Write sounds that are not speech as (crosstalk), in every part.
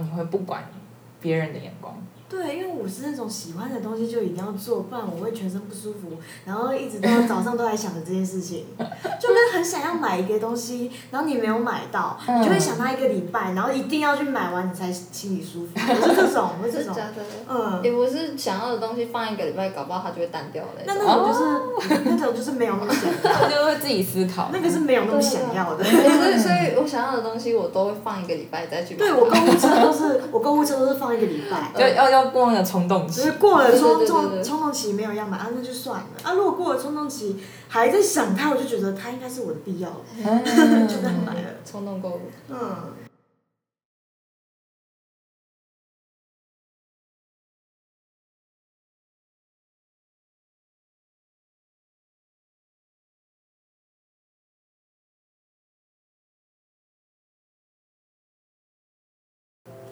你会不管别人的眼光。对，因为我是那种喜欢的东西就一定要做，不然我会全身不舒服，然后一直到 (laughs) 早上都在想着这件事情，就跟很想要买一个东西，然后你没有买到，嗯、你就会想它一个礼拜，然后一定要去买完你才心里舒服。我是这种，我是这种。(laughs) 嗯。也不是想要的东西放一个礼拜，搞不好它就会淡掉了。那那种就是、哦、那种就是没有那么想要，(laughs) 就会自己思考。那个是没有那么想要的。所以所以我想要的东西我都会放一个礼拜再去买。对，我购物车都是我购物车都是放一个礼拜。就要要过那个冲动。就是过了冲冲冲动期没有要买啊，那就算了啊。如果过了冲动期还在想它，我就觉得它应该是我的必要了，(laughs) 就这样买了。冲动购物。嗯。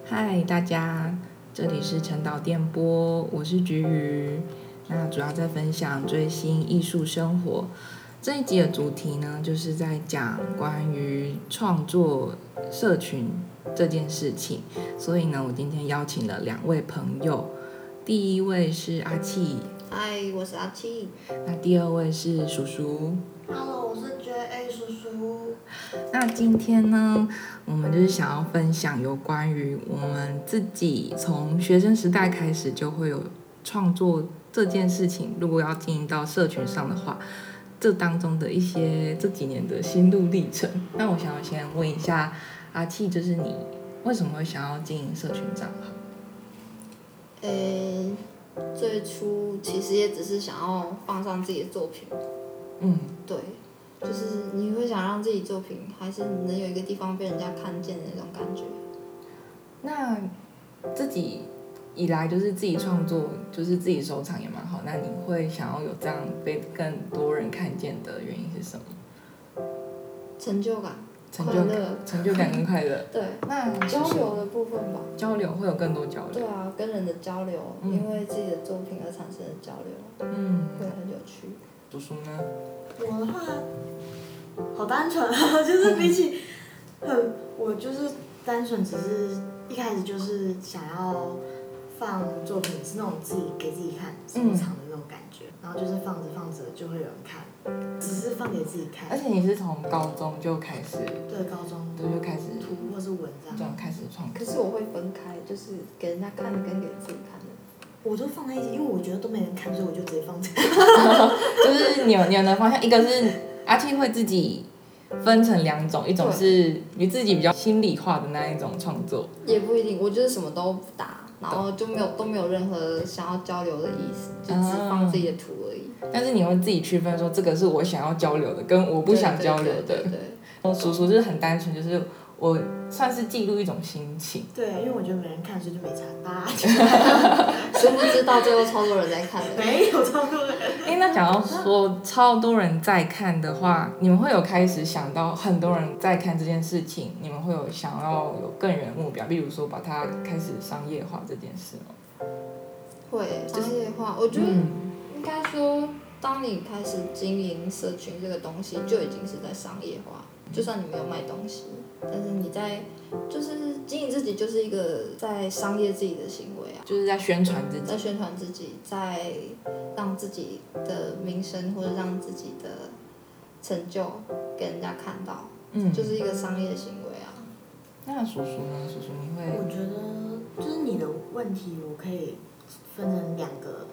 嗨，大家。这里是陈导电波，我是菊鱼。那主要在分享最新艺术生活。这一集的主题呢，就是在讲关于创作社群这件事情。所以呢，我今天邀请了两位朋友。第一位是阿气，嗨，我是阿气。那第二位是叔叔，Hello，我是 JA 叔叔。那今天呢，我们就是想要分享有关于我们自己从学生时代开始就会有创作这件事情，如果要经营到社群上的话，这当中的一些这几年的心路历程。那我想要先问一下阿气，就是你为什么会想要经营社群账号？呃，最初其实也只是想要放上自己的作品，嗯，对，就是你会想让自己作品还是能有一个地方被人家看见的那种感觉。那自己以来就是自己创作，就是自己收藏也蛮好。那你会想要有这样被更多人看见的原因是什么？成就感。成就感，成就感跟快乐。(laughs) 对，那交流的部分吧。交流会有更多交流。对啊，跟人的交流，嗯、因为自己的作品而产生的交流，嗯，会很有趣。读书呢？我的话，好单纯啊，(laughs) 就是比起很，我就是单纯，只是一开始就是想要放作品，是那种自己给自己看收藏的那种感觉，嗯、然后就是放着放着就会有人看。只是放给自己看。而且你是从高中就开始。对，高中。对，就开始。图或是文章。这样开始创。可是我会分开，就是给人家看的跟给自己看的。我就放在一起，因为我觉得都没人看，所以我就直接放在。(laughs) 就是扭扭的方向，一个是阿庆会自己分成两种，一种是你自己比较心里话的那一种创作。也不一定，我就是什么都不打，然后就没有都没有任何想要交流的意思，就只放自己的图而已。但是你会自己区分说，这个是我想要交流的，跟我不想交流的。对，对，对，对。我叔叔就是很单纯，就是我算是记录一种心情。对，因为我觉得没人看，所以就没差大。(laughs) 殊不知道最后超多人在看。没有超多人。哎，那假如说超多人在看的话，你们会有开始想到很多人在看这件事情，你们会有想要有更远的目标，比如说把它开始商业化这件事吗？会，商业化，我觉得。嗯应该说，当你开始经营社群这个东西，就已经是在商业化。就算你没有卖东西，但是你在就是经营自己，就是一个在商业自己的行为啊，就是在宣传自己，在宣传自己，在让自己的名声或者让自己的成就给人家看到，嗯，就是一个商业行为啊。那叔叔呢？叔叔你会？我觉得就是你的问题，我可以分成两个。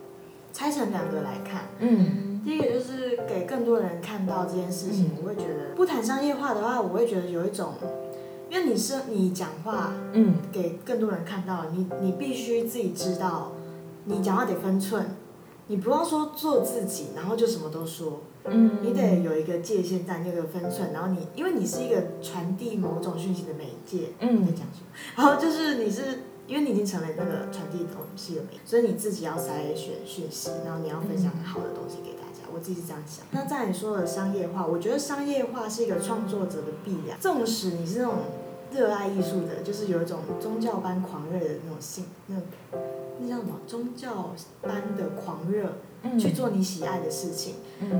拆成两个来看，嗯，第一个就是给更多人看到这件事情，嗯、我会觉得不谈商业化的话，我会觉得有一种，因为你是你讲话，嗯，给更多人看到，你你必须自己知道，你讲话得分寸，你不要说做自己，然后就什么都说，嗯，你得有一个界限在那个分寸，然后你因为你是一个传递某种讯息的媒介，嗯，在讲什么，然后就是你是。因为你已经成为那个传递东西的媒介，所以你自己要筛选讯息，然后你要分享好的东西给。我自己是这样想。那在你说的商业化，我觉得商业化是一个创作者的必然。纵使你是那种热爱艺术的，就是有一种宗教般狂热的那种性，那那叫什么？宗教般的狂热，去做你喜爱的事情。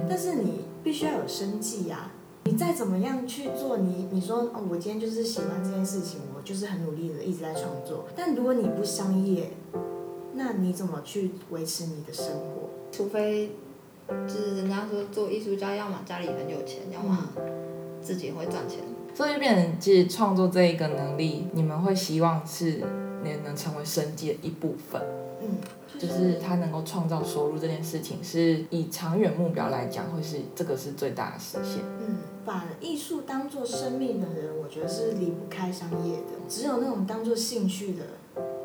但是你必须要有生计呀。你再怎么样去做你，你你说哦，我今天就是喜欢这件事情，我。就是很努力的一直在创作。但如果你不商业，那你怎么去维持你的生活？除非就是人家说做艺术家，要么家里很有钱，要么自己会赚钱。所以就变成，其实创作这一个能力，你们会希望是你能成为生计的一部分。嗯，就是他能够创造收入这件事情，是以长远目标来讲，会是这个是最大的实现。嗯，把艺术当做生命的人，我觉得是离不开商业的。只有那种当做兴趣的，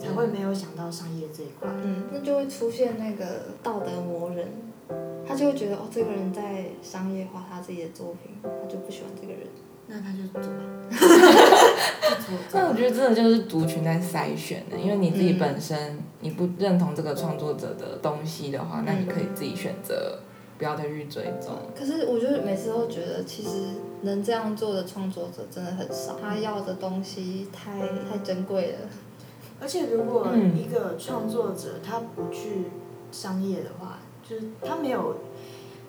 才会没有想到商业这一块。嗯，那就会出现那个道德魔人，他就会觉得哦，这个人在商业化他自己的作品，他就不喜欢这个人。那他就走吧。(laughs) 那我觉得真的就是族群在筛选的，因为你自己本身你不认同这个创作者的东西的话，那你可以自己选择不要再去追踪。可是我觉得每次都觉得，其实能这样做的创作者真的很少，他要的东西太太珍贵了。而且如果一个创作者他不去商业的话，就是他没有。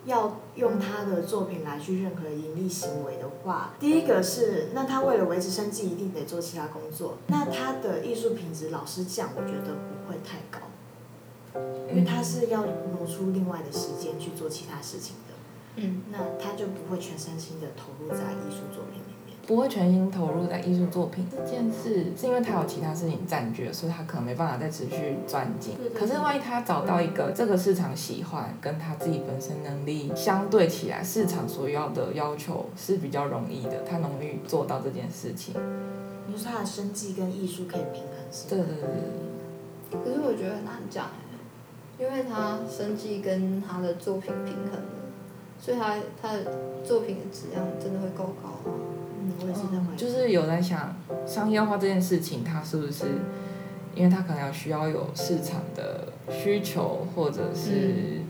要用他的作品来去任何盈利行为的话，第一个是，那他为了维持生计，一定得做其他工作。那他的艺术品质，老实讲，我觉得不会太高，因为他是要挪出另外的时间去做其他事情的。嗯，那他就不会全身心的投入在艺术作品里。不会全心投入在艺术作品这件事，是因为他有其他事情占据，所以他可能没办法再持续钻进。可是万一他找到一个这个市场喜欢，跟他自己本身能力相对起来，市场所要的要求是比较容易的，他容易做到这件事情。你说他的生计跟艺术可以平衡是吗？对对对。可是我觉得很难讲哎，因为他生计跟他的作品平衡了，所以他他的作品的质量真的会够高吗？嗯，就是有在想商业化这件事情，它是不是，因为它可能要需要有市场的需求，或者是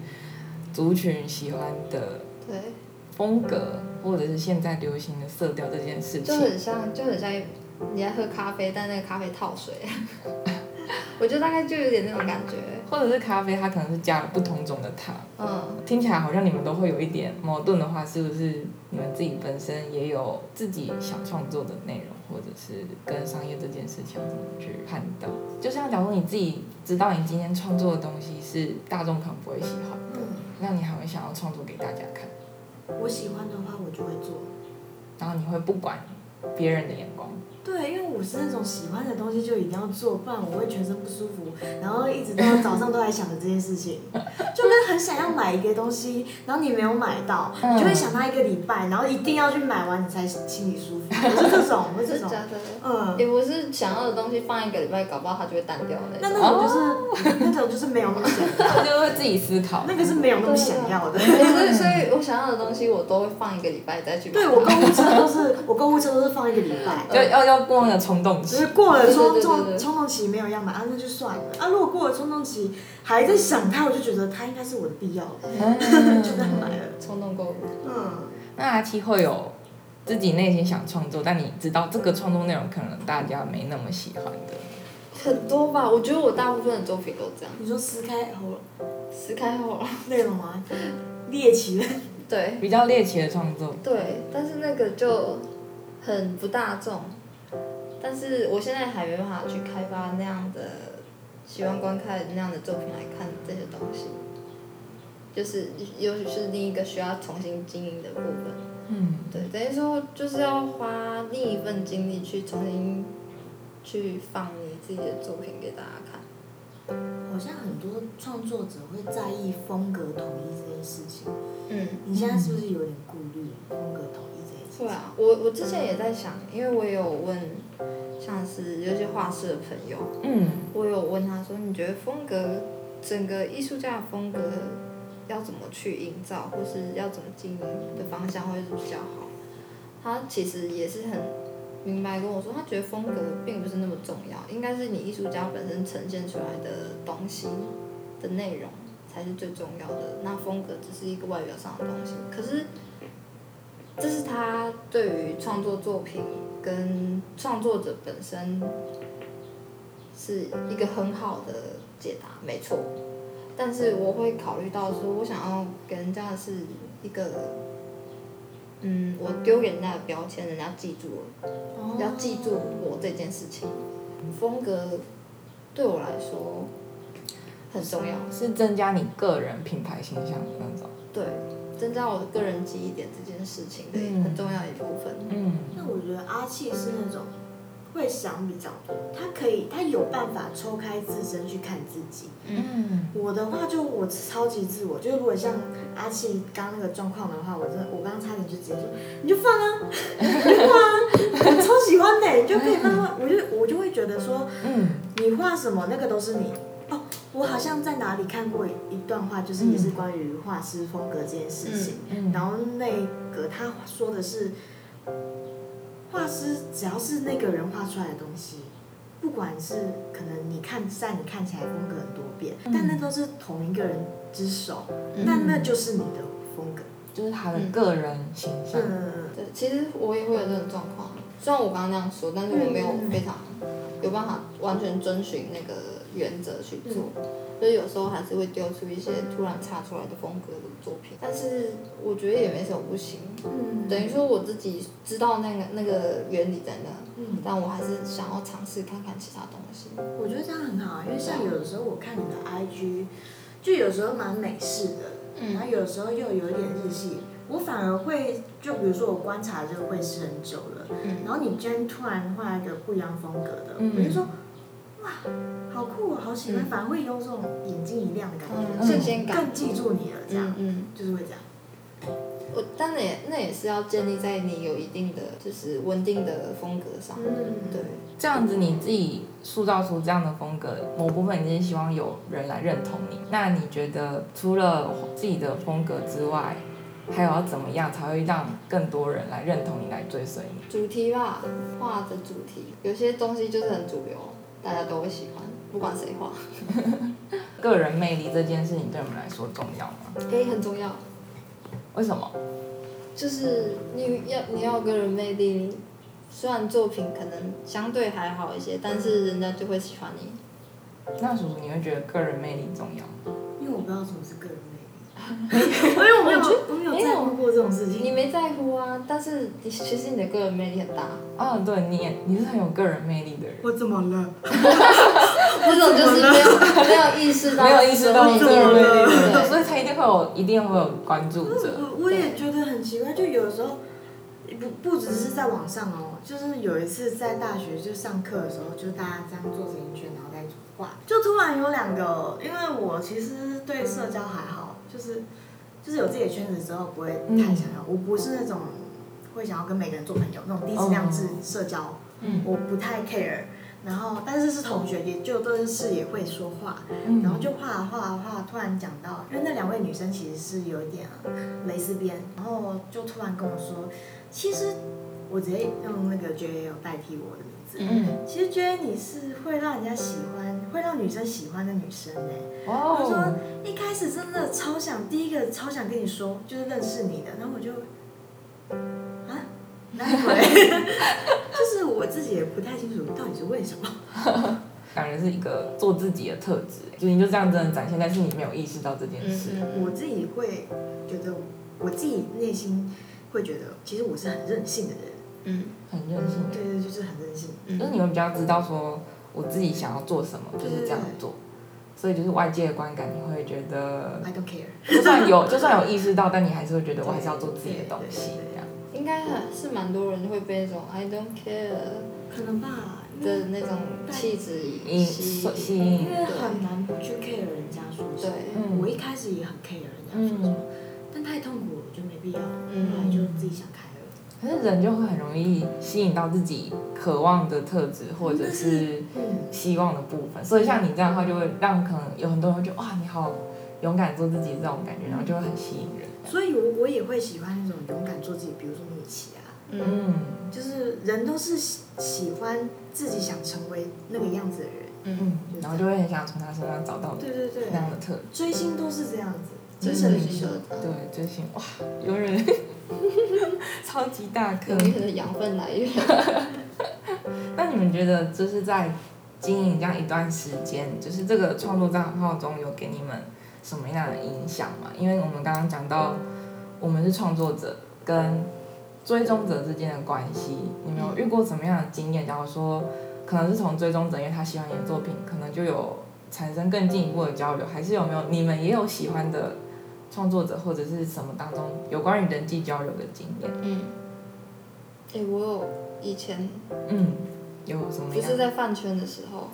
族群喜欢的风格，或者是现在流行的色调这件事情，就很像，就很像你在喝咖啡，但那个咖啡套水。(laughs) 我觉得大概就有点那种感觉，或者是咖啡，它可能是加了不同种的糖。嗯，听起来好像你们都会有一点矛盾的话，是不是你们自己本身也有自己想创作的内容，或者是跟商业这件事情怎么去判断？就像假如你自己知道你今天创作的东西是大众可能不会喜欢的，嗯，那你还会想要创作给大家看？我喜欢的话，我就会做。然后你会不管别人的眼光。对，因为我是那种喜欢的东西就一定要做，不然我会全身不舒服，然后一直到 (laughs) 早上都还想着这件事情，就跟很想要买一个东西，然后你没有买到，你就会想它一个礼拜，然后一定要去买完你才心里舒服。我是这种，我是这种，嗯，也不是想要的东西放一个礼拜，搞不好它就会淡掉的。那那种就是那种就是没有那么想要，就 (laughs) 会自己思考。那个是没有那么想要的。所以，所以我想要的东西我都会放一个礼拜再去买。对，我购物车都是我购物车都是放一个礼拜，要要要过那个冲动期。就是过了冲冲冲动期没有要买啊，那就算了啊。如果过了冲动期还在想它，我就觉得它应该是我的必要的，(laughs) 就这样买了。冲动购物。嗯。那阿七会有自己内心想创作，但你知道这个创作内容可能大家没那么喜欢的。很多吧，我觉得我大部分的作品都这样。你说撕开后了？撕开后了。内容吗？(laughs) 猎奇的。对。比较猎奇的创作。对，但是那个就很不大众。但是我现在还没办法去开发那样的喜欢观看那样的作品来看这些东西，就是尤其是另一个需要重新经营的部分。嗯，对，等于说就是要花另一份精力去重新去放你自己的作品给大家看。好像很多创作者会在意风格统一这件事情。嗯，你现在是不是有点顾虑风格统一这件事情？对啊，我我之前也在想，因为我也有问。像是有些画室的朋友，嗯，我有问他说，你觉得风格，整个艺术家的风格要怎么去营造，或是要怎么经营的方向会是比较好？他其实也是很明白跟我说，他觉得风格并不是那么重要，应该是你艺术家本身呈现出来的东西的内容才是最重要的，那风格只是一个外表上的东西。可是，这是他对于创作作品。跟创作者本身是一个很好的解答，没错。但是我会考虑到说，我想要给人家的是一个嗯，我丢给人家的标签，人家记住了，哦要记住我这件事情。风格对我来说很重要，是增加你个人品牌形象的那种。对，增加我的个人记忆点这件事情的嗯很重要一部分。嗯，那我觉得阿气是那种会想比较多，他可以，他有办法抽开自身去看自己。嗯，我的话就我超级自我，就是如果像阿气刚那个状况的话，我真的我刚刚差点就直接说，你就放啊，你就画啊，我超喜欢的，你就可以慢慢，我就我就会觉得说，嗯，你画什么那个都是你。哦，我好像在哪里看过一段话，就是也是关于画师风格这件事情。嗯，然后那个他说的是，画师只要是那个人画出来的东西，不管是可能你看在你看起来风格很多变，嗯但那都是同一个人之手，嗯那那就是你的风格。就是他的个人形象。嗯，对，其实我也会有这种状况。虽然我刚刚那样说，但是我没有非常有办法完全遵循那个原则去做，所以有时候还是会丢出一些突然插出来的风格的作品。但是我觉得也没什么不行，嗯等于说我自己知道那个那个原理在那，嗯，但我还是想要尝试看看其他东西。我觉得这样很好啊，因为像有的时候我看你的 IG，就有时候蛮美式的，然后有时候又有一点日系，我反而会就比如说我观察这个绘师很久了，嗯然后你今天突然画一个不一样风格的，嗯我就说哇，好酷哦，好喜欢，嗯反而会有这种眼睛一亮的感觉，嗯新鲜感更记住你了，这样、嗯嗯，就是会这样。我但那也那也是要建立在你有一定的就是稳定的风格上，嗯对。这样子你自己塑造出这样的风格，某部分你是希望有人来认同你。那你觉得除了自己的风格之外，还有要怎么样才会让更多人来认同你、来追随你？主题吧，画的主题，有些东西就是很主流，大家都会喜欢，不管谁画，(laughs) 个人魅力这件事情对我们来说重要吗？可以很重要。为什么？就是你要你要有个人魅力，你虽然作品可能相对还好一些，但是人家就会喜欢你。那叔叔，你会觉得个人魅力重要吗？因为我不知道什么是个人魅力，因为我没有我没有在乎过这种事情。你没在乎啊，但是你其实你的个人魅力很大，哦，对，你也你是很有个人魅力的人。我怎么了？(laughs) 这种就是没有没有意识到没有意识到自我魅力。所以他一定会有，一定会有关注者。我我也觉得很奇怪，就有时候不不只是在网上哦，就是有一次在大学就上课的时候，就大家这样坐成一圈，然后在画，就突然有两个，因为我其实对社交还好，就是就是有自己的圈子之后不会太想要，我不是那种会想要跟每个人做朋友那种低质量制社交，嗯我不太 care。然后，但是是同学，也就都是也会说话，嗯然后就画啊画啊画，突然讲到，因为那两位女生其实是有一点蕾丝边，然后就突然跟我说，其实我直接用那个 J L 代替我的名字，嗯，其实 J 你是会让人家喜欢，会让女生喜欢的女生哎。我说哦，一开始真的超想，第一个超想跟你说，就是认识你的，然后我就啊，哪里回？(laughs) 就是我自己也不太清楚到底是为什么。(laughs) 感觉是一个做自己的特质，就你就这样真的展现，但是你没有意识到这件事。嗯我自己会觉得，我自己内心会觉得，其实我是很任性的人。嗯很任性的，对对，就是很任性。嗯就是你会比较知道说我自己想要做什么，就是这样做。所以就是外界的观感，你会觉得 I don't care。(laughs) 就算有就算有意识到，但你还是会觉得我还是要做自己的东西这样。应该很是蛮多人会被那种 I don't care 可能吧，的那种气质引吸吸引因为很难不去 care 人家说什么。我一开始也很 care 人家说什么，但太痛苦了，我觉得没必要，嗯后来就自己想开了。可是人就会很容易吸引到自己渴望的特质，或者是嗯，希望的部分。所以像你这样的话，就会让可能有很多人会觉得哇，你好勇敢做自己这种感觉，然后就会很吸引人。所以我我也会喜欢那种勇敢做自己，比如说米奇啊，嗯嗯就是人都是喜喜欢自己想成为那个样子的人。嗯嗯，然后就会很想从他身上找到对对对，那样的特质。追星都是这样子，精真神领袖。对，追星哇，有人 (laughs) 超级大颗有。一个养分来源。(laughs) 那你们觉得，就是在经营这样一段时间，就是这个创作账号中有给你们什么样的影响吗？因为我们刚刚讲到，我们是创作者，跟追踪者之间的关系，你们有遇过什么样的经验？假如说，可能是从追踪者，因为他喜欢你的作品，可能就有产生更进一步的交流，还是有没有你们也有喜欢的创作者或者是什么当中有关于人际交流的经验？嗯，哎、欸，我有以前，嗯，有什么？不是在饭圈的时候，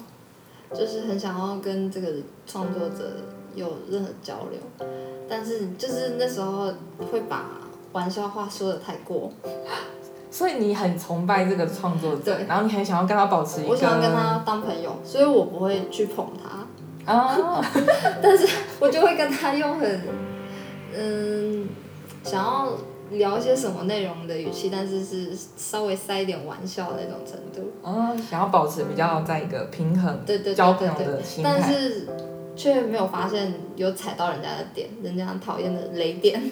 就是很想要跟这个创作者有任何交流，但是就是那时候会把玩笑话说的太过。(laughs) 所以你很崇拜这个创作者，然后你很想要跟他保持一个。我想要跟他当朋友，所以我不会去捧他。啊。(laughs) 但是我就会跟他用很，嗯，想要聊一些什么内容的语气，但是是稍微塞一点玩笑的那种程度。哦，想要保持比较在一个平衡，对对交朋友的心态。但是却没有发现有踩到人家的点，人家讨厌的雷点。(laughs)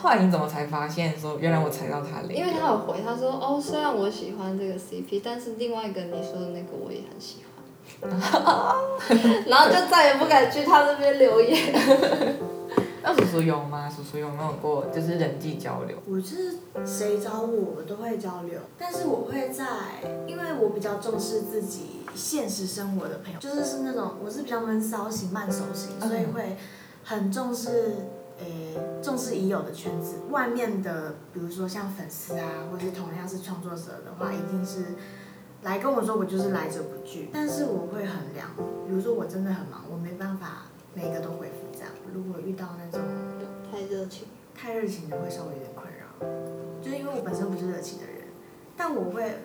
后来你怎么才发现说原来我踩到他雷？因为他有回，他说哦，虽然我喜欢这个 CP，但是另外一个你说的那个我也很喜欢。(laughs) 然后就再也不敢去他那边留言。那叔叔有吗？叔叔有没有过就是人际交流？我是谁找我，我都会交流，但是我会在，因为我比较重视自己现实生活的朋友，就是是那种我是比较闷骚型、慢熟型，所以会很重视。诶，重视已有的圈子，外面的，比如说像粉丝啊，或是同样是创作者的话，一定是来跟我说，我就是来者不拒。但是我会衡量，比如说我真的很忙，我没办法每一个都回。如果遇到那种太热情、太热情的，会稍微有点困扰。就是因为我本身不是热情的人，但我会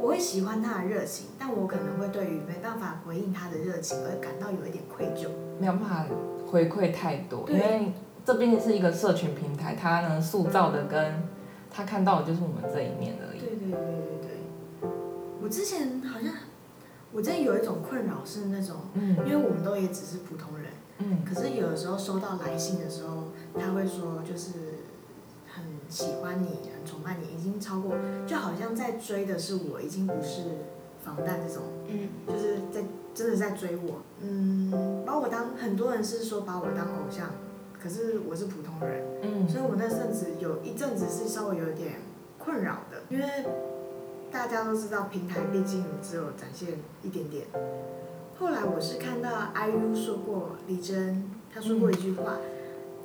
我会喜欢他的热情，但我可能会对于没办法回应他的热情而感到有一点愧疚，没有办法回馈太多，因为。这毕竟是一个社群平台，他能塑造的跟他看到的就是我们这一面而已。对对对对对。我之前好像，我真的有一种困扰是那种，嗯，因为我们都也只是普通人，嗯，可是有的时候收到来信的时候，他会说就是很喜欢你，很崇拜你，已经超过，就好像在追的是我，已经不是防弹这种，嗯，就是在真的在追我，嗯，把我当很多人是说把我当偶像。可是我是普通人，嗯，所以我那阵子有一阵子是稍微有点困扰的，因为大家都知道平台毕竟只有展现一点点。后来我是看到 IU 说过李珍，他说过一句话，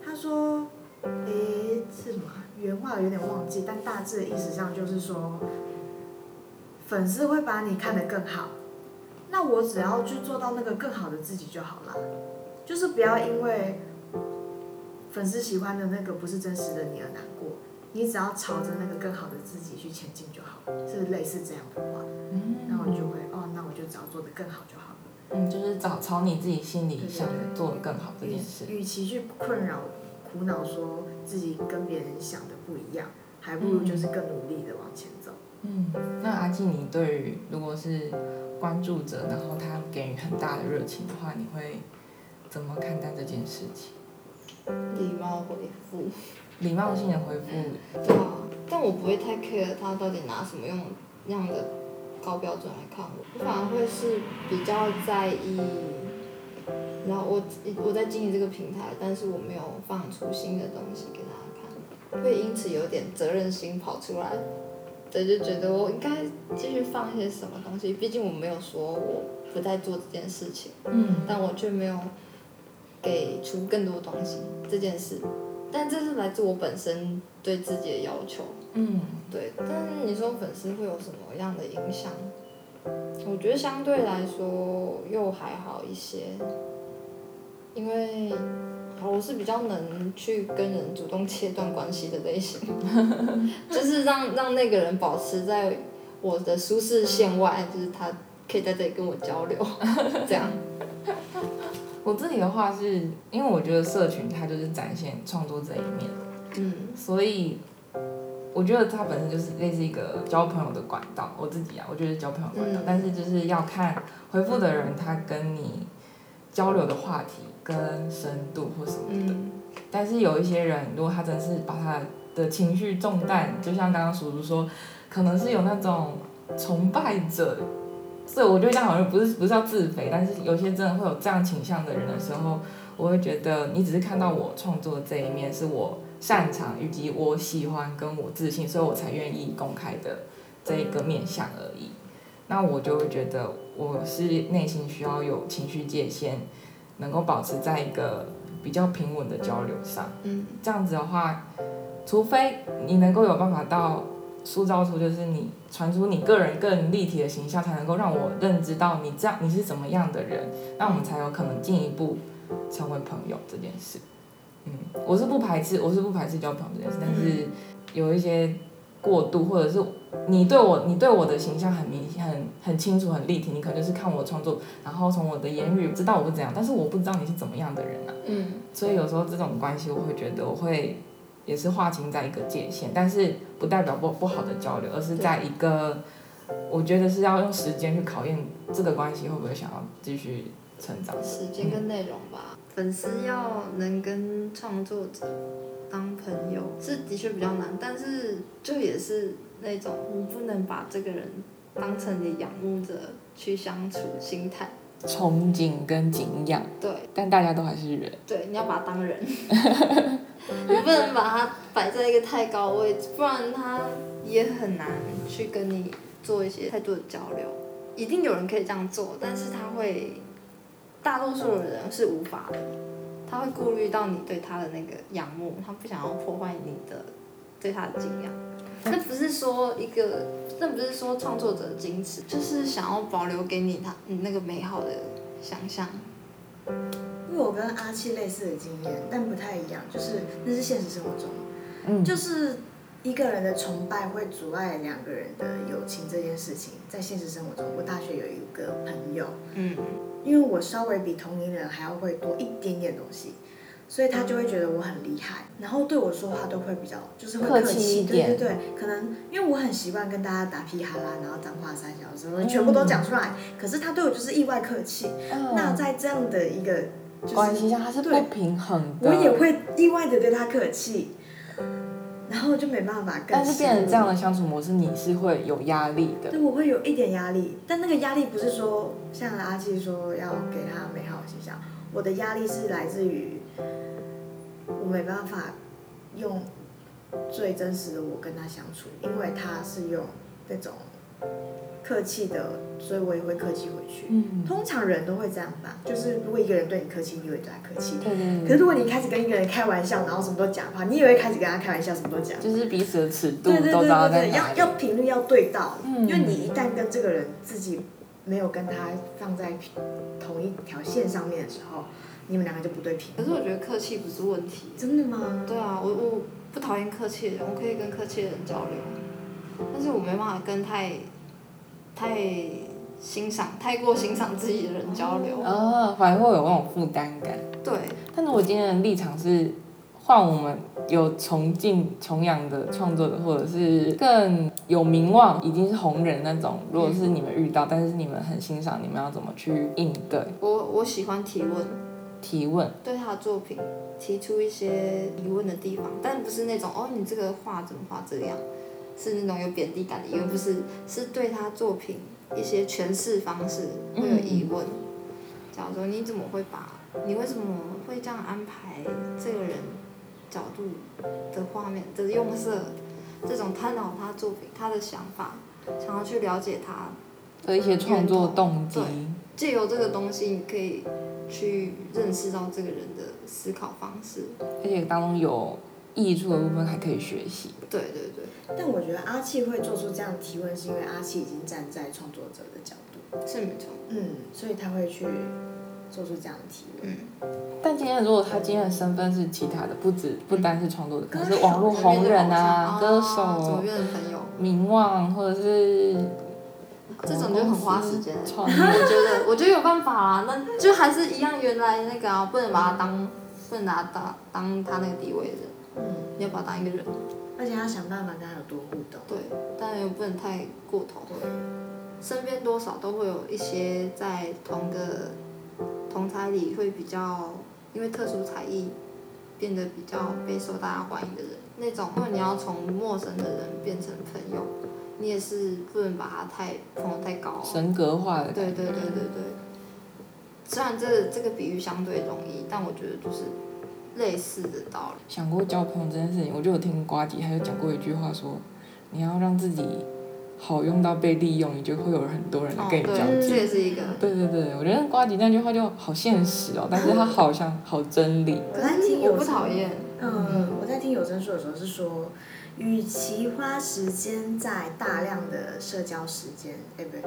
他说，诶，是什么？原话有点忘记，但大致的意思上就是说，粉丝会把你看得更好，那我只要去做到那个更好的自己就好了，就是不要因为。粉丝喜欢的那个不是真实的你而难过，你只要朝着那个更好的自己去前进就好了，是类似这样的话，嗯，那我就会哦，那我就只要做得更好就好了。嗯，就是找朝你自己心里想做的更好这件事。与其去困扰、苦恼说自己跟别人想的不一样，还不如就是更努力的往前走。嗯，那阿静，你对于如果是关注者，然后他给予很大的热情的话，你会怎么看待这件事情？礼貌回复，礼貌性的回复。对啊，但我不会太 care 他到底拿什么样样的高标准来看我，我反而会是比较在意。然后我我在经营这个平台，但是我没有放出新的东西给大家看，会因此有点责任心跑出来。对，就觉得我应该继续放一些什么东西，毕竟我没有说我不再做这件事情。嗯。但我却没有。给出更多东西这件事，但这是来自我本身对自己的要求。嗯，对。但是你说粉丝会有什么样的影响？我觉得相对来说又还好一些，因为我是比较能去跟人主动切断关系的类型，(laughs) 就是让让那个人保持在我的舒适线外，就是他可以在这里跟我交流，(laughs) 这样。(laughs) 我自己的话是，因为我觉得社群它就是展现创作这一面，嗯，所以我觉得它本身就是类似一个交朋友的管道。我自己啊，我觉得交朋友管道，嗯，但是就是要看回复的人他跟你交流的话题跟深度或什么的。嗯，但是有一些人，如果他真是把他的情绪重担，就像刚刚叔叔说，可能是有那种崇拜者。所以我觉得这样好像不是不是要自肥，但是有些真的会有这样倾向的人的时候，我会觉得你只是看到我创作的这一面，是我擅长以及我喜欢跟我自信，所以我才愿意公开的这一个面向而已。那我就会觉得我是内心需要有情绪界限，能够保持在一个比较平稳的交流上。嗯，这样子的话，除非你能够有办法到塑造出就是你传出你个人更立体的形象，才能够让我认知到你这样你是怎么样的人，那我们才有可能进一步成为朋友这件事。嗯，我是不排斥，我是不排斥交朋友这件事，但是有一些。过度，或者是你对我，你对我的形象很明显、很很清楚、很立体，你可能就是看我创作，然后从我的言语知道我是怎样，但是我不知道你是怎么样的人啊。嗯。所以有时候这种关系，我会觉得我会也是划清在一个界限，但是不代表不不好的交流，而是在一个我觉得是要用时间去考验这个关系会不会想要继续成长。时间跟内容吧，嗯、粉丝要能跟创作者。当朋友是的确比较难，但是就也是那种你不能把这个人当成你仰慕者去相处心态，憧憬跟敬仰。对，但大家都还是人。对，你要把他当人，你不能把他摆在一个太高位置，不然他也很难去跟你做一些太多的交流。一定有人可以这样做，但是他会，大多数的人是无法的。他会顾虑到你对他的那个仰慕，他不想要破坏你的对他的敬仰。那不是说一个，那不是说创作者的矜持，就是想要保留给你他你那个美好的想象。因为我跟阿七类似的经验，但不太一样，就是那是现实生活中，嗯，就是一个人的崇拜会阻碍两个人的友情这件事情，在现实生活中，我大学有一个朋友，嗯。因为我稍微比同龄人还要会多一点点东西，所以他就会觉得我很厉害，然后对我说话都会比较就是会客气，一点，对对对，可能因为我很习惯跟大家打屁哈啦，然后脏话三小时，全部都讲出来，可是他对我就是意外客气。嗯、那在这样的一个、就是、关系下，他是不平衡的，我也会意外的对他客气。然后就没办法跟。但是变成这样的相处模式，你是会有压力的。对，我会有一点压力，但那个压力不是说像阿七说要给他美好的形象，我的压力是来自于我没办法用最真实的我跟他相处，因为他是用那种。客气的，所以我也会客气回去。嗯，通常人都会这样吧，就是如果一个人对你客气，你也会对他客气。对对对。可是如果你开始跟一个人开玩笑，然后什么都讲的话，你也会开始跟他开玩笑，什么都讲。就是彼此的尺度都知道在哪里。要要频率要对到，嗯，因为你一旦跟这个人自己没有跟他放在同一条线上面的时候，你们两个就不对频。可是我觉得客气不是问题。真的吗？对啊，我我不讨厌客气的人，我可以跟客气的人交流，但是我没办法跟太。太欣赏、太过欣赏自己的人交流，啊，反而会有那种负担感。对，但是我今天的立场是，换我们有崇敬、崇仰的创作者，或者是更有名望、已经是红人那种。如果是你们遇到，但是你们很欣赏，你们要怎么去应对？我我喜欢提问，提问，对他的作品提出一些疑问的地方，但不是那种哦，你这个画怎么画这样？是那种有贬低感的，因为不是，是对他作品一些诠释方式会有疑问。假如说你怎么会把，你为什么会这样安排这个人角度的画面的用色，这种探讨他作品他的想法，想要去了解他的一些创作动机。借由这个东西，你可以去认识到这个人的思考方式，而且当中有。溢出的部分还可以学习。对对对。但我觉得阿气会做出这样的提问，是因为阿气已经站在创作者的角度。是没错。嗯，所以他会去做出这样的提问。嗯。但今天如果他今天的身份是其他的，不止不单是创作者，可能是网络红人啊，歌手、朋友、名望，或者是这种就很花时间。我觉得，我觉得有办法啊，那就还是一样原来那个啊，不能把他当，不能拿它当他那个地位的人。嗯，你要把他当一个人，而且要想办法跟他有多互动。对，但又不能太过头。对，身边多少都会有一些在同个同才里会比较，因为特殊才艺变得比较备受大家欢迎的人，那种，因为你要从陌生的人变成朋友，你也是不能把他太捧得太高。神格化的。对对对对对。虽然这、这个比喻相对容易，但我觉得就是。类似的道理。想过交朋友这件事情，我就有听瓜吉，还有讲过一句话说，你要让自己好用到被利用，你就会有很多人来跟你交际。哦、这也是一个。对对对，我觉得瓜吉那句话就好现实哦，但是他好像好真理。可是听，我不讨厌。嗯，我在听有声书的时候是说，与其花时间在大量的社交时间，哎不对，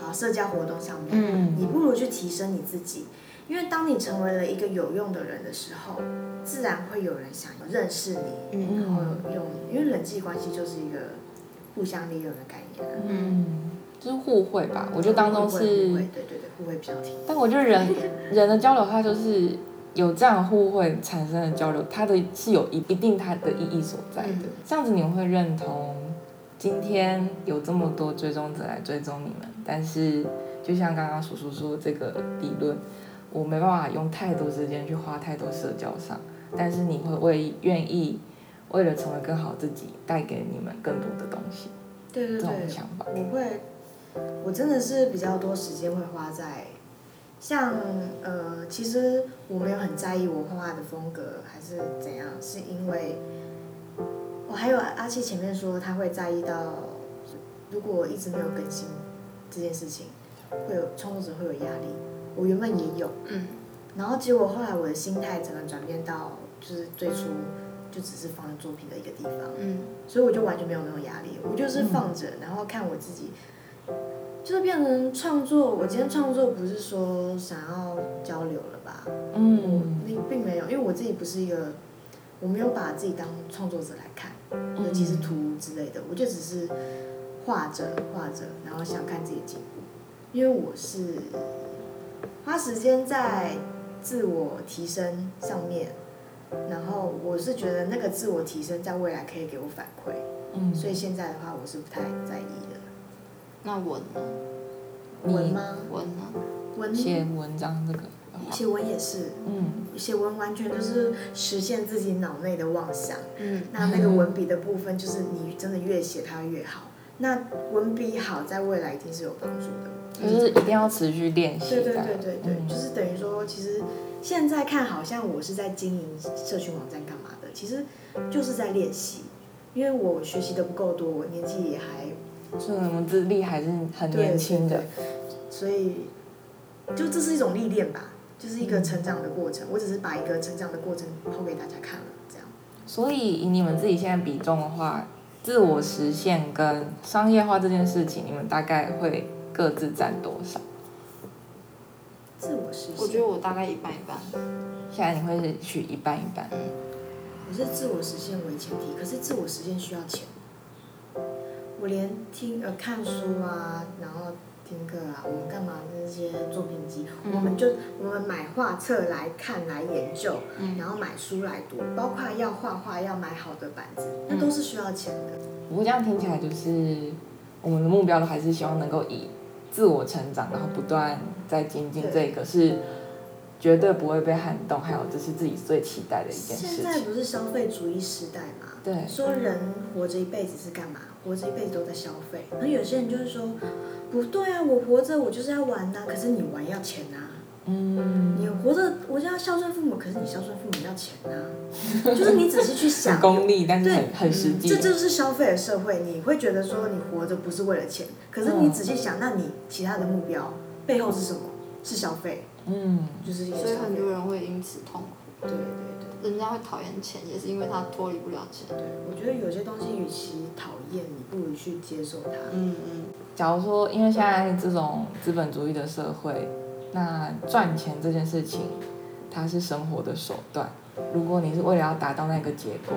好社交活动上面，嗯，你不如去提升你自己。因为当你成为了一个有用的人的时候，自然会有人想要认识你，嗯、然后用，因为人际关系就是一个互相利用的概念，嗯，就是互惠吧。我觉得当中是，对对对，互惠比较甜。(laughs) 但我觉得人人的交流，它就是有这样互惠产生的交流，它的是有一一定它的意义所在的。嗯、这样子你们会认同，今天有这么多追踪者来追踪你们，但是就像刚刚叔叔说这个理论。我没办法用太多时间去花太多社交上，但是你会为愿意为了成为更好自己，带给你们更多的东西。对对对，这种想法。我会，我真的是比较多时间会花在，像呃，其实我没有很在意我画画的风格还是怎样，是因为，我还有阿七前面说他会在意到，如果我一直没有更新这件事情，会有创作者会有压力。我原本也有，嗯，然后结果后来我的心态整个转变到，就是最初就只是放在作品的一个地方，嗯，所以我就完全没有那种压力，我就是放着，然后看我自己，就是变成创作。我今天创作不是说想要交流了吧，嗯，我并并没有，因为我自己不是一个，我没有把自己当创作者来看，尤其是图之类的，我就只是画着画着，然后想看自己进步，因为我是。花时间在自我提升上面，然后我是觉得那个自我提升在未来可以给我反馈，嗯，所以现在的话我是不太在意的。那文呢？文吗？文呢？文写文章这个，写文也是，嗯，写文完全就是实现自己脑内的妄想，嗯，那那个文笔的部分就是你真的越写它越好，那文笔好在未来一定是有帮助的。就是一定要持续练习。对对对对对，嗯、就是等于说，其实现在看好像我是在经营社群网站干嘛的，其实就是在练习，因为我学习的不够多，我年纪也还，所以我们资历还是很年轻的，所以就这是一种历练吧，就是一个成长的过程。嗯、我只是把一个成长的过程抛给大家看了，这样。所以以你们自己现在比重的话，自我实现跟商业化这件事情，你们大概会？各自占多少？自我实现，我觉得我大概一半一半。现在你会是取一半一半？嗯，我是自我实现为前提，可是自我实现需要钱。我连听呃看书啊，然后听课啊，我们干嘛那些作品集，嗯、我们就我们买画册来看来研究，嗯、然后买书来读，包括要画画要买好的板子，那都是需要钱的。不过这样听起来就是我们的目标都还是希望能够以。自我成长，然后不断在精进，这个是绝对不会被撼动，还有这是自己最期待的一件事情。现在不是消费主义时代嘛？对。说人活着一辈子是干嘛？活着一辈子都在消费。那有些人就是说，不对啊，我活着我就是要玩呐，可是你玩要钱呐。嗯，你活着，我就要孝顺父母，可是你孝顺父母要钱啊，(laughs) 就是你仔细去想，功利，但是很很实际。这就是消费的社会，你会觉得说你活着不是为了钱，可是你仔细想，那你其他的目标背后是什么？是消费。嗯，就是。所以很多人会因此痛苦。对对对。人家会讨厌钱，也是因为他脱离不了钱。对，我觉得有些东西，与其讨厌，你不如去接受它。嗯嗯。假如说，因为现在这种资本主义的社会。那赚钱这件事情，它是生活的手段。如果你是为了要达到那个结果，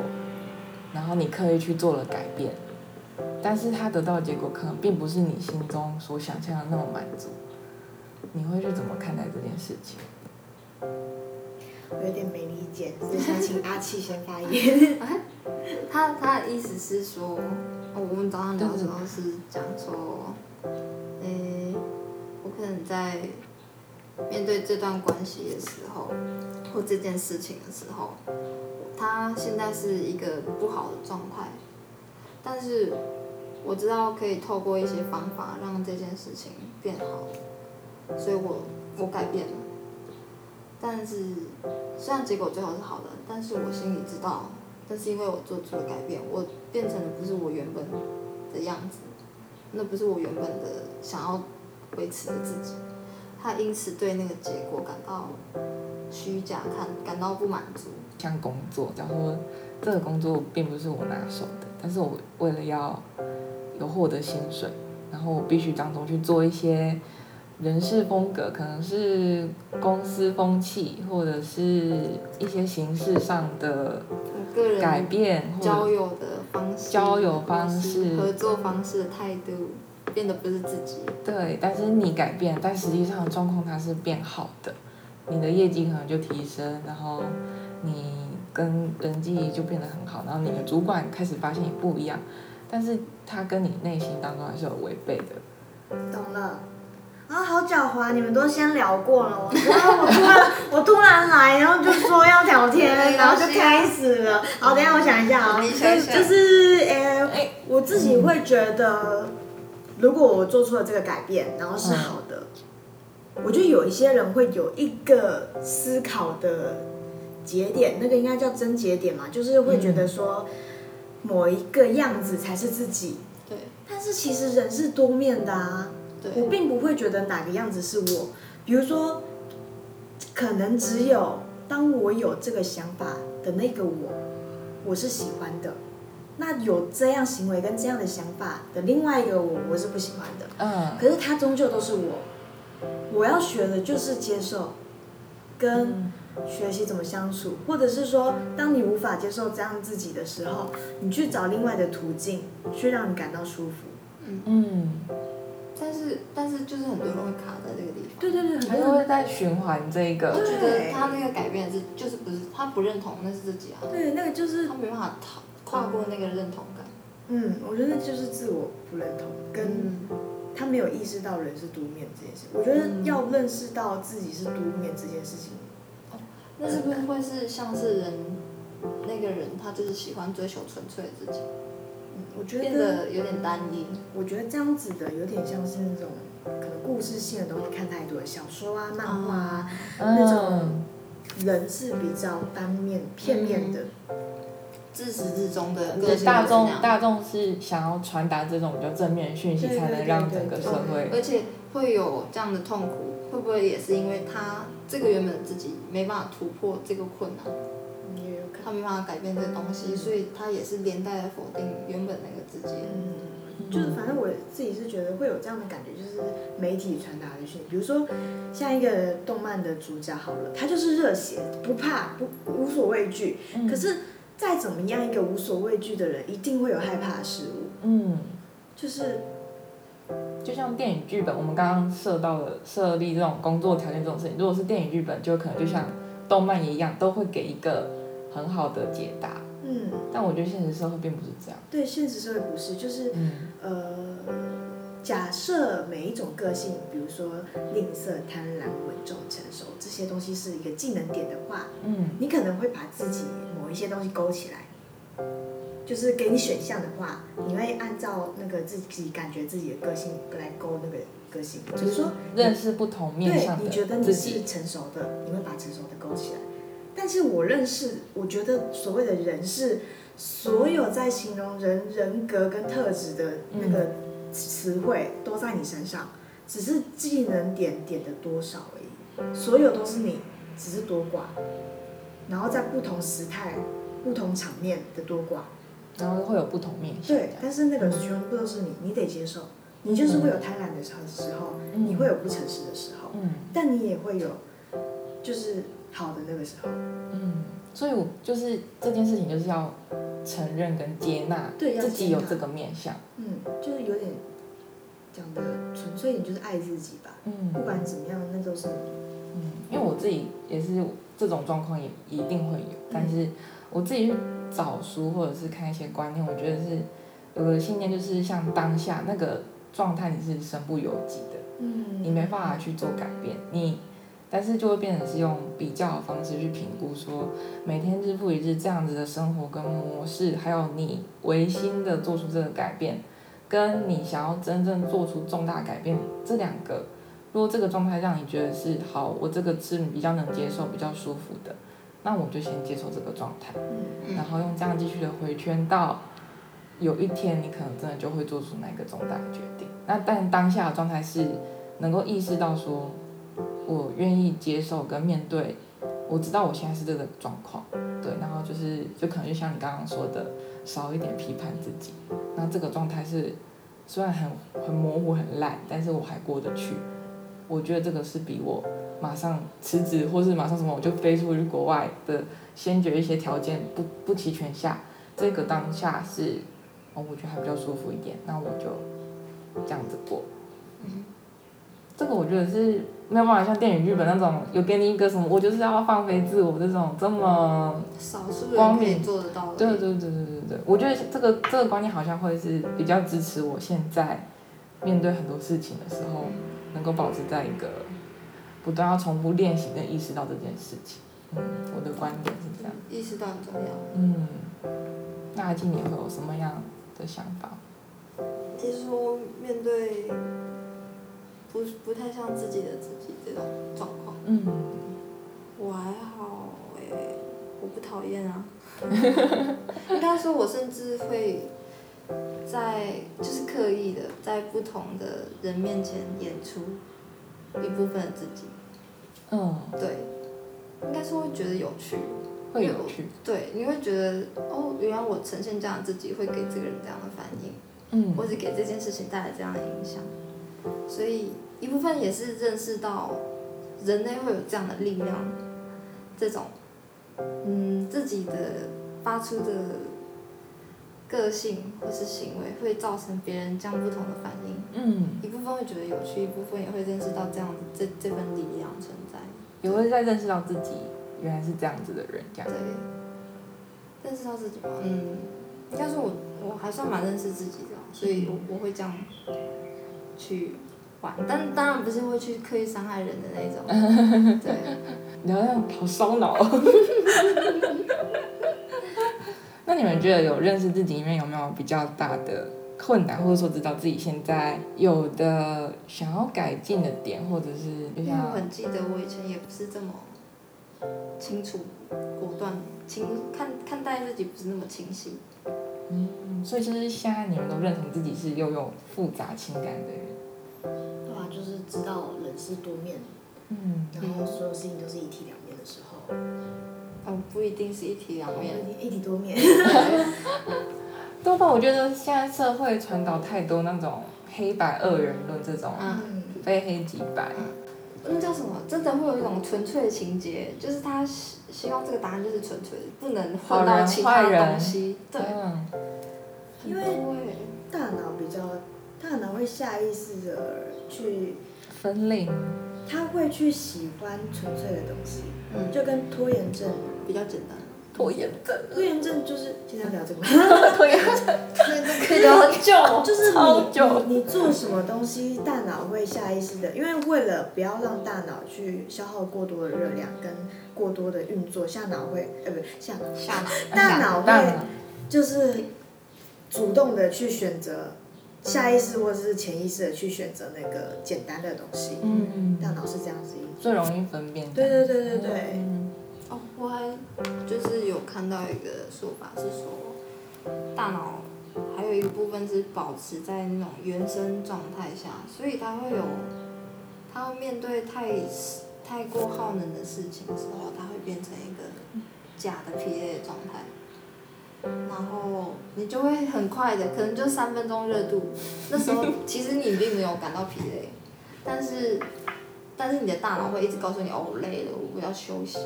然后你刻意去做了改变，但是他得到的结果可能并不是你心中所想象的那么满足，你会去怎么看待这件事情？我有点没理解，所以想请阿气先发言。(laughs) 他他的意思是说，哦，我们早上聊的时候是讲说，诶、欸，我可能在。面对这段关系的时候，或这件事情的时候，他现在是一个不好的状态，但是我知道可以透过一些方法让这件事情变好，所以我我改变了。但是虽然结果最后是好的，但是我心里知道，那是因为我做出了改变，我变成的不是我原本的样子，那不是我原本的想要维持的自己，他因此对那个结果感到虚假，看感到不满足。像工作，假如说这个工作并不是我拿手的，但是我为了要有获得薪水，然后我必须当中去做一些。人事风格可能是公司风气，或者是一些形式上的改变，交友的方式、交友方式、合作方式的态度变得不是自己。对，但是你改变，但实际上状况它是变好的，你的业绩可能就提升，然后你跟人际就变得很好，然后你的主管开始发现你不一样，但是他跟你内心当中还是有违背的。懂了。啊，好狡猾！你们都先聊过了，然后我突然我突然来，然后就说要聊天，然后就开始了。好，等一下我想一下啊，就是呃，我自己会觉得，如果我做出了这个改变，然后是好的，我觉得有一些人会有一个思考的节点，那个应该叫真节点嘛，就是会觉得说某一个样子才是自己。对。但是其实人是多面的啊。我并不会觉得哪个样子是我，比如说，可能只有当我有这个想法的那个我，我是喜欢的，那有这样行为跟这样的想法的另外一个我，我是不喜欢的。嗯。可是他终究都是我，我要学的就是接受，跟学习怎么相处，或者是说，当你无法接受这样自己的时候，你去找另外的途径，去让你感到舒服。嗯。嗯但是，但是就是很多人会卡在这个地方。对对对，很多人会在循环这个。我觉得他那个改变是，就是不是他不认同，那是自己啊。对，那个就是他没办法逃跨过那个认同感。嗯，我觉得就是自我不认同，跟他没有意识到人是多面这件事。我觉得要认识到自己是多面这件事情。哦，那是不是会是像是人那个人，他就是喜欢追求纯粹的自己？嗯我觉得变得有点单一。我觉得这样子的有点像是那种可能故事性的东西看太多的小说啊、漫画啊，嗯、那种人是比较单面、片面的，嗯、自始至终的。大众大众是想要传达这种比较正面的讯息，才能让整个社会。而且会有这样的痛苦，会不会也是因为他这个原本的自己没办法突破这个困难？他没办法改变这个东西，所以他也是连带的否定原本那个自己。嗯，就是反正我自己是觉得会有这样的感觉，就是媒体传达的讯息，比如说像一个动漫的主角好了，他就是热血，不怕不无所畏惧。可是再怎么样一个无所畏惧的人，一定会有害怕的事物。嗯，就是就像电影剧本，我们刚刚设到了设立这种工作条件这种事情，如果是电影剧本，就可能就像动漫一样，都会给一个。很好的解答，嗯，但我觉得现实社会并不是这样。对，现实社会不是，就是，嗯、呃，假设每一种个性，比如说吝啬、贪婪、稳重、成熟这些东西是一个技能点的话，嗯，你可能会把自己某一些东西勾起来，就是给你选项的话，你会按照那个自己感觉自己的个性来勾那个个性，就是说认识不同面。对，你觉得你是成熟的，你会把成熟的勾起来。但是我认识，我觉得所谓的人是所有在形容人人格跟特质的那个词汇都在你身上，只是技能点点的多少而已。所有都是你，只是多寡，然后在不同时态、不同场面的多寡，然后会有不同面。对，但是那个全部都是你，你得接受。你就是会有贪婪的时候，你会有不诚实的时候，但你也会有，就是。好的那个时候，嗯，所以我就是这件事情就是要承认跟接纳，对，自己有这个面相，嗯，就是有点讲的纯粹一点，就是爱自己吧，嗯，不管怎么样，那都是你，嗯，因为我自己也是这种状况也一定会有，但是我自己去找书或者是看一些观念，我觉得是有个信念，就是像当下那个状态你是身不由己的，嗯，你没办法去做改变，你。但是就会变成是用比较的方式去评估，说每天日复一日这样子的生活跟模式，还有你违心的做出这个改变，跟你想要真正做出重大改变，这两个如果这个状态让你觉得是好，我这个是比较能接受、比较舒服的，那我就先接受这个状态，嗯然后用这样继续的回圈到有一天你可能真的就会做出那个重大的决定。那但当下的状态是能够意识到说，我愿意接受跟面对，我知道我现在是这个状况，对，然后就是就可能就像你刚刚说的，少一点批判自己。那这个状态是虽然很很模糊很烂，但是我还过得去。我觉得这个是比我马上辞职或是马上什么我就飞出去国外的先决一些条件不不齐全下，这个当下是哦，我觉得还比较舒服一点，那我就这样子过。这个我觉得是没有办法像电影剧本那种有给你一个什么，我就是要放飞自我这种这么少数人可以做得到的。对对对对对对，我觉得这个这个观念好像会是比较支持我现在面对很多事情的时候，能够保持在一个不断要重复练习跟意识到这件事情。嗯，我的观点是这样。意识到很重要。嗯，那阿静你会有什么样的想法？其实说面对不不太像自己的自己这种状况，嗯，我还好诶、欸，我不讨厌啊。(laughs) 应该说，我甚至会在就是刻意的在不同的人面前演出一部分的自己。嗯，对，应该说会觉得有趣。会有趣。对，你会觉得哦，原来我呈现这样自己会给这个人这样的反应。嗯，或者给这件事情带来这样的影响，所以一部分也是认识到人类会有这样的力量，这种嗯自己的发出的个性或是行为会造成别人这样不同的反应。嗯，一部分会觉得有趣，一部分也会认识到这样这这份力量存在。也会再认识到自己原来是这样子的人，这样。对，认识到自己吗？嗯，应该说我我还算蛮认识自己的。所以我我会这样去玩，但当然不是会去刻意伤害人的那种，(laughs) 对。你好像好烧脑。(laughs) 那你们觉得有认识自己里面有没有比较大的困难，或者说知道自己现在有的想要改进的点，或者是因为我很记得我以前也不是这么清楚、果断、清看看待自己不是那么清晰。嗯，所以就是现在你们都认同自己是又有复杂情感的人，对啊，就是知道人是多面，嗯，然后所有事情都是一体两面的时候，嗯，不一定是一体两面，一体多面。(laughs) 对。吧？我觉得现在社会传导太多那种黑白二元论这种，嗯，非黑即白，那叫什么？真的会有一种纯粹的情节，就是他希希望这个答案就是纯粹的，不能混到其他东西，对。嗯。因为大脑比较，会下意识的去分类，他会去喜欢纯粹的东西，嗯，就跟拖延症。比较简单。拖延症，拖延症就是现在聊这个，(laughs) 拖延症，拖延症可以聊很久，就是超久。你你做什么东西，大脑会下意识的，因为为了不要让大脑去消耗过多的热量跟过多的运作，下脑会，呃，不，下，下脑，大脑会就是。主动的去选择，下意识或者是潜意识的去选择那个简单的东西。嗯，大脑是这样子，最容易分辨。对对对对对。嗯、哦，我还就是有看到一个说法是说，大脑还有一个部分是保持在那种原生状态下，所以它会有，它会面对太太过耗能的事情的时候，它会变成一个假的疲累的状态。然后你就会很快的，可能就三分钟热度，那时候其实你并没有感到疲累，(laughs) 但是，但是你的大脑会一直告诉你哦，累了，我要休息了，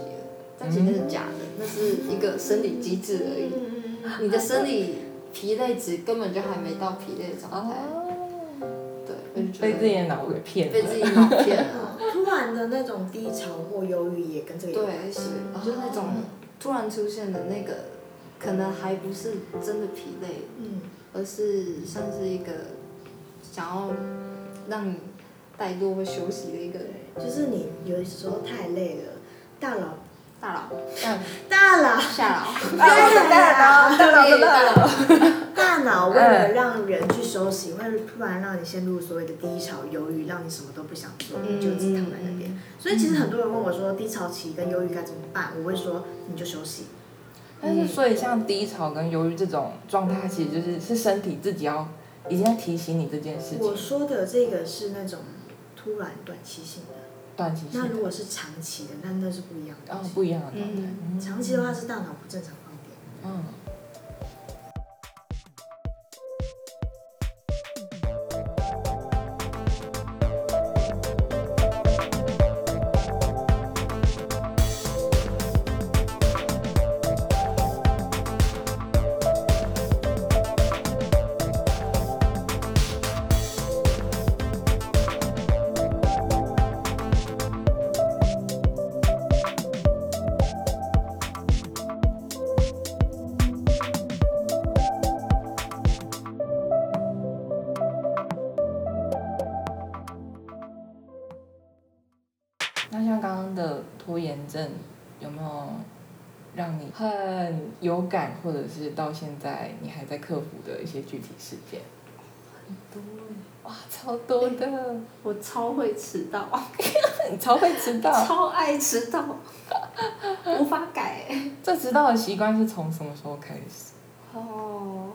但其实那是假的，那是一个生理机制而已，你的生理疲累值根本就还没到疲累的状态，对，被自己的脑给骗了，被自己脑骗了，(laughs) 突然的那种低潮或忧郁也跟这个有关。系，对，是，就是那种突然出现的那个。可能还不是真的疲累，嗯，而是像是一个想要让你怠惰或休息的一个人。就是你有时候太累了，大脑大佬，大佬，下佬，大脑，大脑，大佬，大佬。大脑为了让人去休息，会突然让你陷入所谓的低潮、忧郁，让你什么都不想做，你就只躺在那边。所以其实很多人问我说，低潮期跟忧郁该怎么办？我会说，你就休息。但是，所以像低潮跟忧郁这种状态，其实就是是身体自己要已经在提醒你这件事情。我说的这个是那种突然短期性的。短期性。那如果是长期的，那那是不一样的。哦，不一样的状态。嗯。长期的话是大脑不正常放电。嗯。症，有没有让你很有感，或者是到现在你还在克服的一些具体事件？很多哇，超多的！欸、我超会迟到，(laughs) 你超会迟到，超爱迟到，无法改。这迟到的习惯是从什么时候开始？哦，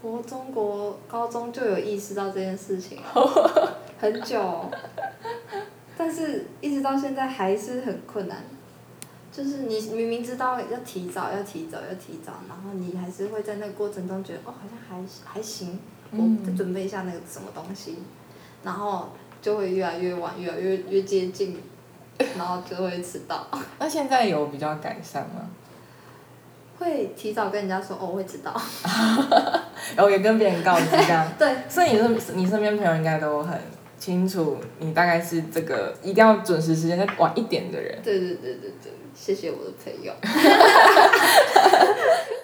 国中国高中就有意识到这件事情，(laughs) 很久。但是，一直到现在还是很困难。就是你明明知道要提早，要提早，要提早，然后你还是会在那个过程中觉得哦，好像还还行，我再准备一下那个什么东西，然后就会越来越晚，越来越越接近，然后就会迟到。(laughs) 那现在有比较改善吗？会提早跟人家说哦，我会迟到。然后也跟别人告知这样。(laughs) 对。所以你身你身边朋友应该都很。清楚，你大概是这个一定要准时时间再晚一点的人。对对对对对，谢谢我的朋友。(laughs)